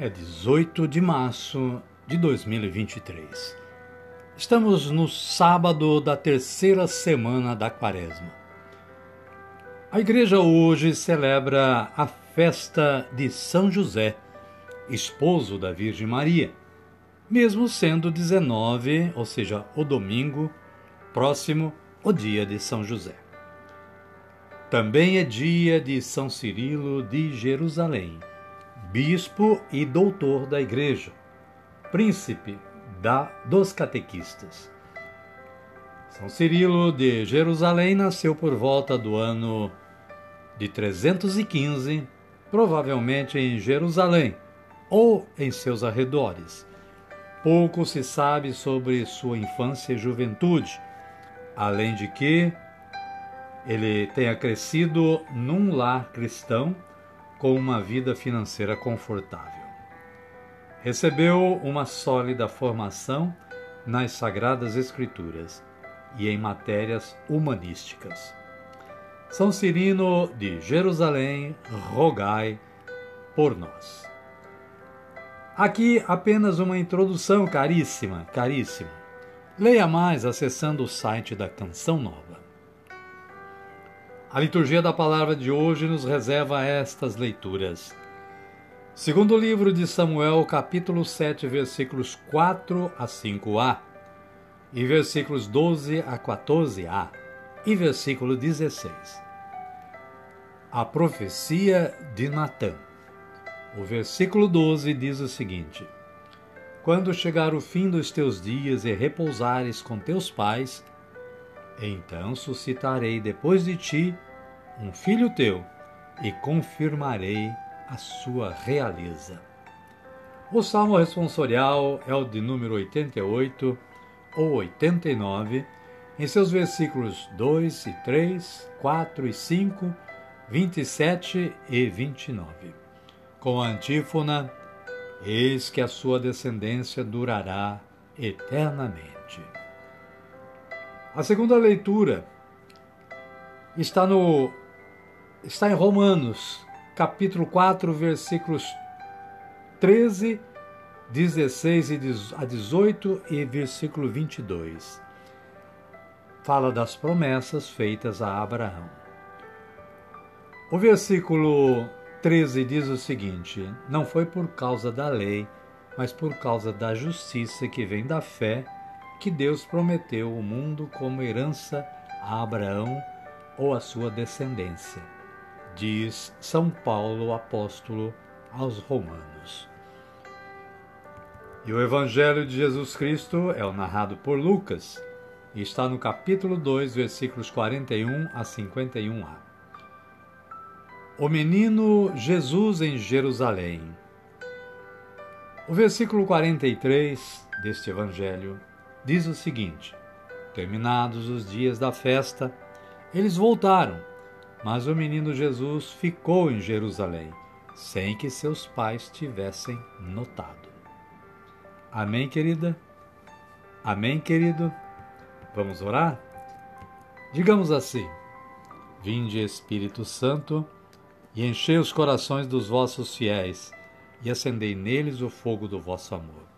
é 18 de março de 2023. Estamos no sábado da terceira semana da Quaresma. A igreja hoje celebra a festa de São José, esposo da Virgem Maria, mesmo sendo 19, ou seja, o domingo próximo, o dia de São José. Também é dia de São Cirilo de Jerusalém, bispo e doutor da igreja príncipe da, dos catequistas. São Cirilo de Jerusalém nasceu por volta do ano de 315, provavelmente em Jerusalém ou em seus arredores. Pouco se sabe sobre sua infância e juventude, além de que ele tenha crescido num lar cristão com uma vida financeira confortável. Recebeu uma sólida formação nas Sagradas Escrituras e em matérias humanísticas. São Cirino de Jerusalém, rogai por nós. Aqui apenas uma introdução caríssima, caríssimo. Leia mais acessando o site da Canção Nova. A liturgia da palavra de hoje nos reserva estas leituras. Segundo o livro de Samuel, capítulo 7, versículos 4 a 5a, e versículos 12 a 14a, e versículo 16. A profecia de Natã. O versículo 12 diz o seguinte: Quando chegar o fim dos teus dias e repousares com teus pais, então suscitarei depois de ti um filho teu e confirmarei a sua realeza. O salmo responsorial é o de número 88 ou 89, em seus versículos 2 e 3, 4 e 5, 27 e 29. Com a antífona: Eis que a sua descendência durará eternamente. A segunda leitura está no está em Romanos, capítulo 4, versículos 13, 16 a 18 e versículo 22. Fala das promessas feitas a Abraão. O versículo 13 diz o seguinte: Não foi por causa da lei, mas por causa da justiça que vem da fé, que Deus prometeu o mundo como herança a Abraão ou a sua descendência diz São Paulo apóstolo aos Romanos. E o Evangelho de Jesus Cristo é o narrado por Lucas e está no capítulo 2, versículos 41 a 51a. O menino Jesus em Jerusalém. O versículo 43 deste Evangelho diz o seguinte: Terminados os dias da festa, eles voltaram mas o menino Jesus ficou em Jerusalém, sem que seus pais tivessem notado. Amém, querida? Amém, querido? Vamos orar? Digamos assim: Vinde, Espírito Santo, e enchei os corações dos vossos fiéis, e acendei neles o fogo do vosso amor.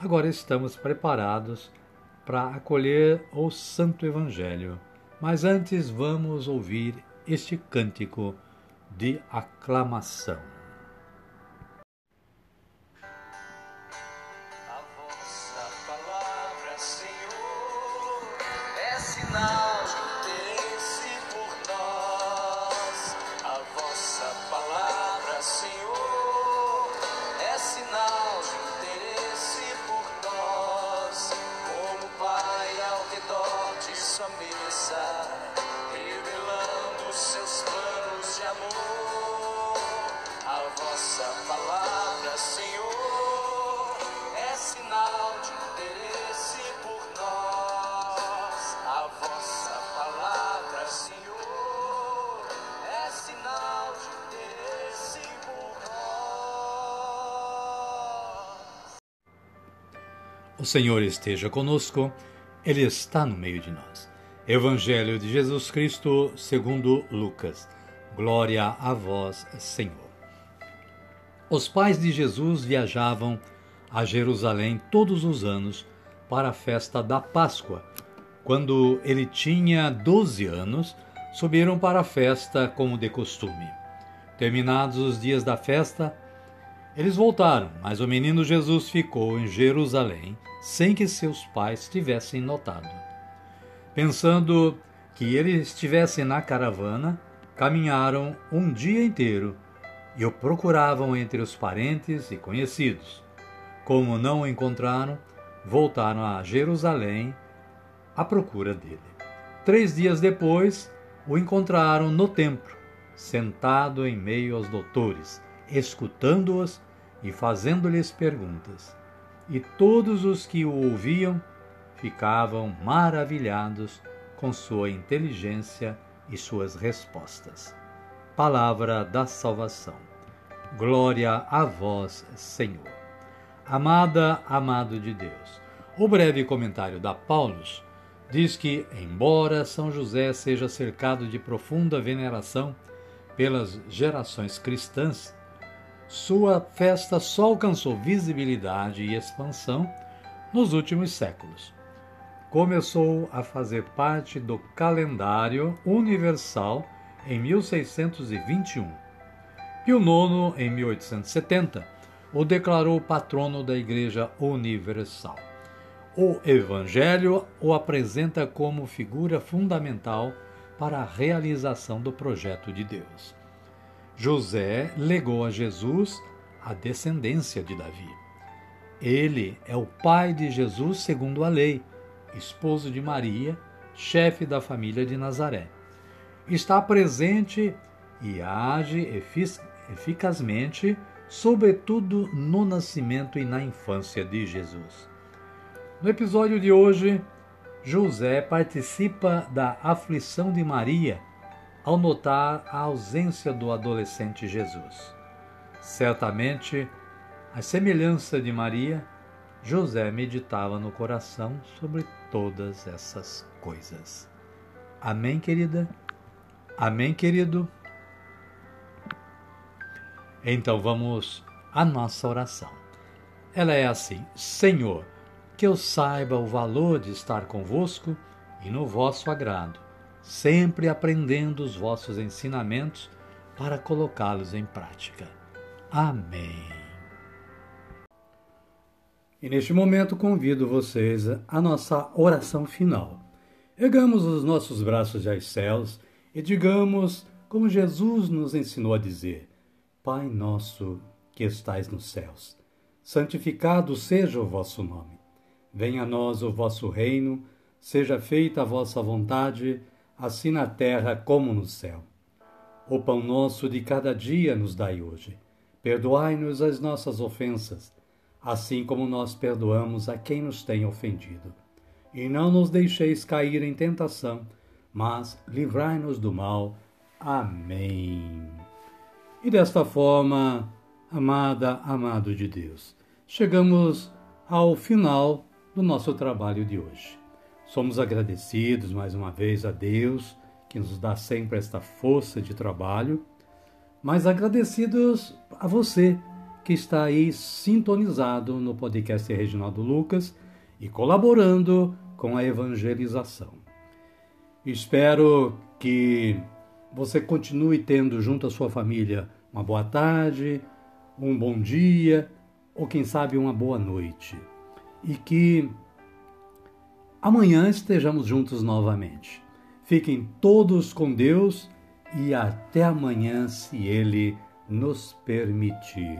agora estamos preparados para acolher o Santo Evangelho. Mas antes vamos ouvir este cântico de aclamação. O Senhor esteja conosco, Ele está no meio de nós. Evangelho de Jesus Cristo, segundo Lucas. Glória a vós, Senhor. Os pais de Jesus viajavam a Jerusalém todos os anos para a festa da Páscoa. Quando ele tinha 12 anos, subiram para a festa como de costume. Terminados os dias da festa, eles voltaram, mas o menino Jesus ficou em Jerusalém sem que seus pais tivessem notado. Pensando que ele estivesse na caravana, caminharam um dia inteiro e o procuravam entre os parentes e conhecidos. Como não o encontraram, voltaram a Jerusalém à procura dele. Três dias depois, o encontraram no templo, sentado em meio aos doutores, escutando-os e fazendo-lhes perguntas. E todos os que o ouviam ficavam maravilhados com sua inteligência e suas respostas. Palavra da salvação. Glória a vós, Senhor. Amada, amado de Deus. O breve comentário da Paulus diz que, embora São José seja cercado de profunda veneração pelas gerações cristãs, sua festa só alcançou visibilidade e expansão nos últimos séculos. Começou a fazer parte do calendário universal em 1621. Pio IX, em 1870, o declarou patrono da Igreja Universal. O Evangelho o apresenta como figura fundamental para a realização do projeto de Deus. José legou a Jesus a descendência de Davi. Ele é o pai de Jesus segundo a lei, esposo de Maria, chefe da família de Nazaré. Está presente e age eficazmente, sobretudo no nascimento e na infância de Jesus. No episódio de hoje, José participa da aflição de Maria ao notar a ausência do adolescente Jesus. Certamente, à semelhança de Maria, José meditava no coração sobre todas essas coisas. Amém, querida? Amém, querido? Então vamos à nossa oração. Ela é assim: Senhor, que eu saiba o valor de estar convosco e no vosso agrado sempre aprendendo os vossos ensinamentos para colocá-los em prática. Amém. E neste momento convido vocês à nossa oração final. Ergamos os nossos braços aos céus e digamos, como Jesus nos ensinou a dizer: Pai nosso que estais nos céus, santificado seja o vosso nome. Venha a nós o vosso reino, seja feita a vossa vontade assim na terra como no céu. O pão nosso de cada dia nos dai hoje. Perdoai-nos as nossas ofensas, assim como nós perdoamos a quem nos tem ofendido. E não nos deixeis cair em tentação, mas livrai-nos do mal. Amém. E desta forma, amada, amado de Deus, chegamos ao final do nosso trabalho de hoje. Somos agradecidos mais uma vez a Deus, que nos dá sempre esta força de trabalho, mas agradecidos a você que está aí sintonizado no podcast Reginaldo Lucas e colaborando com a evangelização. Espero que você continue tendo junto à sua família uma boa tarde, um bom dia ou quem sabe uma boa noite. E que amanhã estejamos juntos novamente. Fiquem todos com Deus e até amanhã, se Ele nos permitir.